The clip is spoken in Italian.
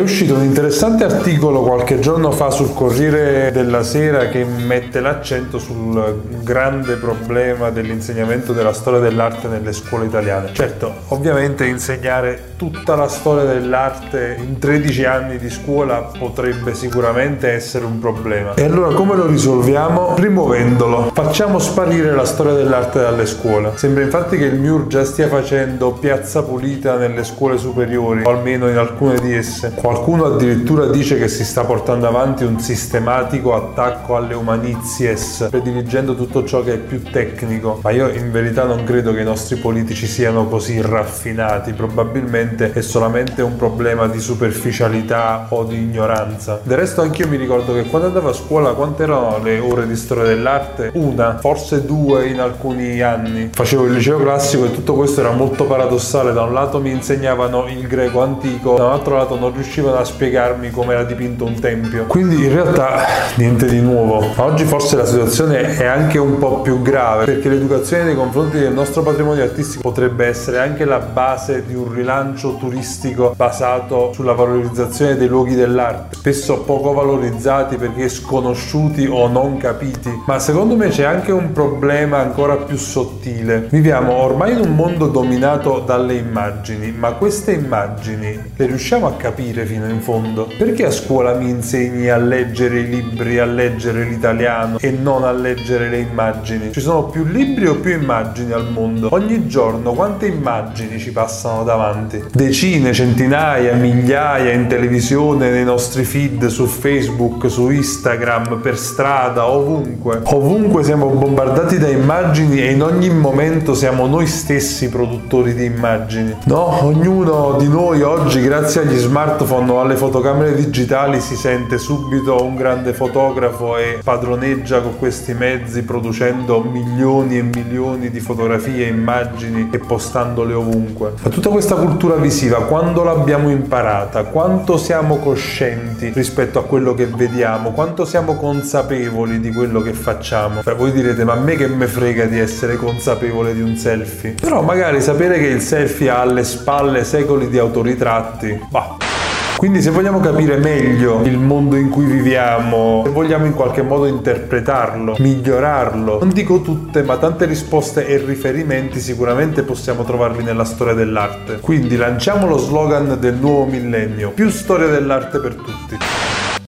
È uscito un interessante articolo qualche giorno fa sul Corriere della Sera che mette l'accento sul grande problema dell'insegnamento della storia dell'arte nelle scuole italiane. Certo, ovviamente insegnare tutta la storia dell'arte in 13 anni di scuola potrebbe sicuramente essere un problema. E allora come lo risolviamo? Rimuovendolo. Facciamo sparire la storia dell'arte dalle scuole. Sembra infatti che il MIUR già stia facendo piazza pulita nelle scuole superiori, o almeno in alcune di esse. Qualcuno addirittura dice che si sta portando avanti un sistematico attacco alle umanizies, prediligendo tutto ciò che è più tecnico. Ma io in verità non credo che i nostri politici siano così raffinati, probabilmente è solamente un problema di superficialità o di ignoranza. Del resto anch'io mi ricordo che quando andavo a scuola quante erano le ore di storia dell'arte? Una, forse due in alcuni anni. Facevo il liceo classico e tutto questo era molto paradossale. Da un lato mi insegnavano il greco antico, da un altro lato non riuscivano a spiegarmi come era dipinto un tempio. Quindi in realtà niente di nuovo. Oggi forse la situazione è anche un po' più grave perché l'educazione nei confronti del nostro patrimonio artistico potrebbe essere anche la base di un rilancio turistico basato sulla valorizzazione dei luoghi dell'arte, spesso poco valorizzati perché sconosciuti o non capiti. Ma secondo me c'è anche un problema ancora più sottile. Viviamo ormai in un mondo dominato dalle immagini, ma queste immagini le riusciamo a capire fino in fondo? Perché a scuola mi insegni a leggere i libri, a leggere l'italiano e non a leggere le immagini? Ci sono più libri o più immagini al mondo? Ogni giorno quante immagini ci passano davanti? Decine, centinaia, migliaia in televisione, nei nostri feed, su Facebook, su Instagram, per strada, ovunque. Ovunque siamo bombardati da immagini e in ogni momento siamo noi stessi produttori di immagini. No, ognuno di noi oggi, grazie agli smartphone o alle fotocamere digitali, si sente subito un grande fotografo e padroneggia con questi mezzi producendo milioni e milioni di fotografie, immagini e postandole ovunque. Ma tutta questa cultura visiva, quando l'abbiamo imparata? Quanto siamo coscienti rispetto a quello che vediamo? Quanto siamo consapevoli di quello che facciamo? Beh, voi direte, ma a me che me frega di essere consapevole di un selfie? Però magari sapere che il selfie ha alle spalle secoli di autoritratti, bah, quindi se vogliamo capire meglio il mondo in cui viviamo, se vogliamo in qualche modo interpretarlo, migliorarlo, non dico tutte, ma tante risposte e riferimenti sicuramente possiamo trovarli nella storia dell'arte. Quindi lanciamo lo slogan del nuovo millennio, più storia dell'arte per tutti.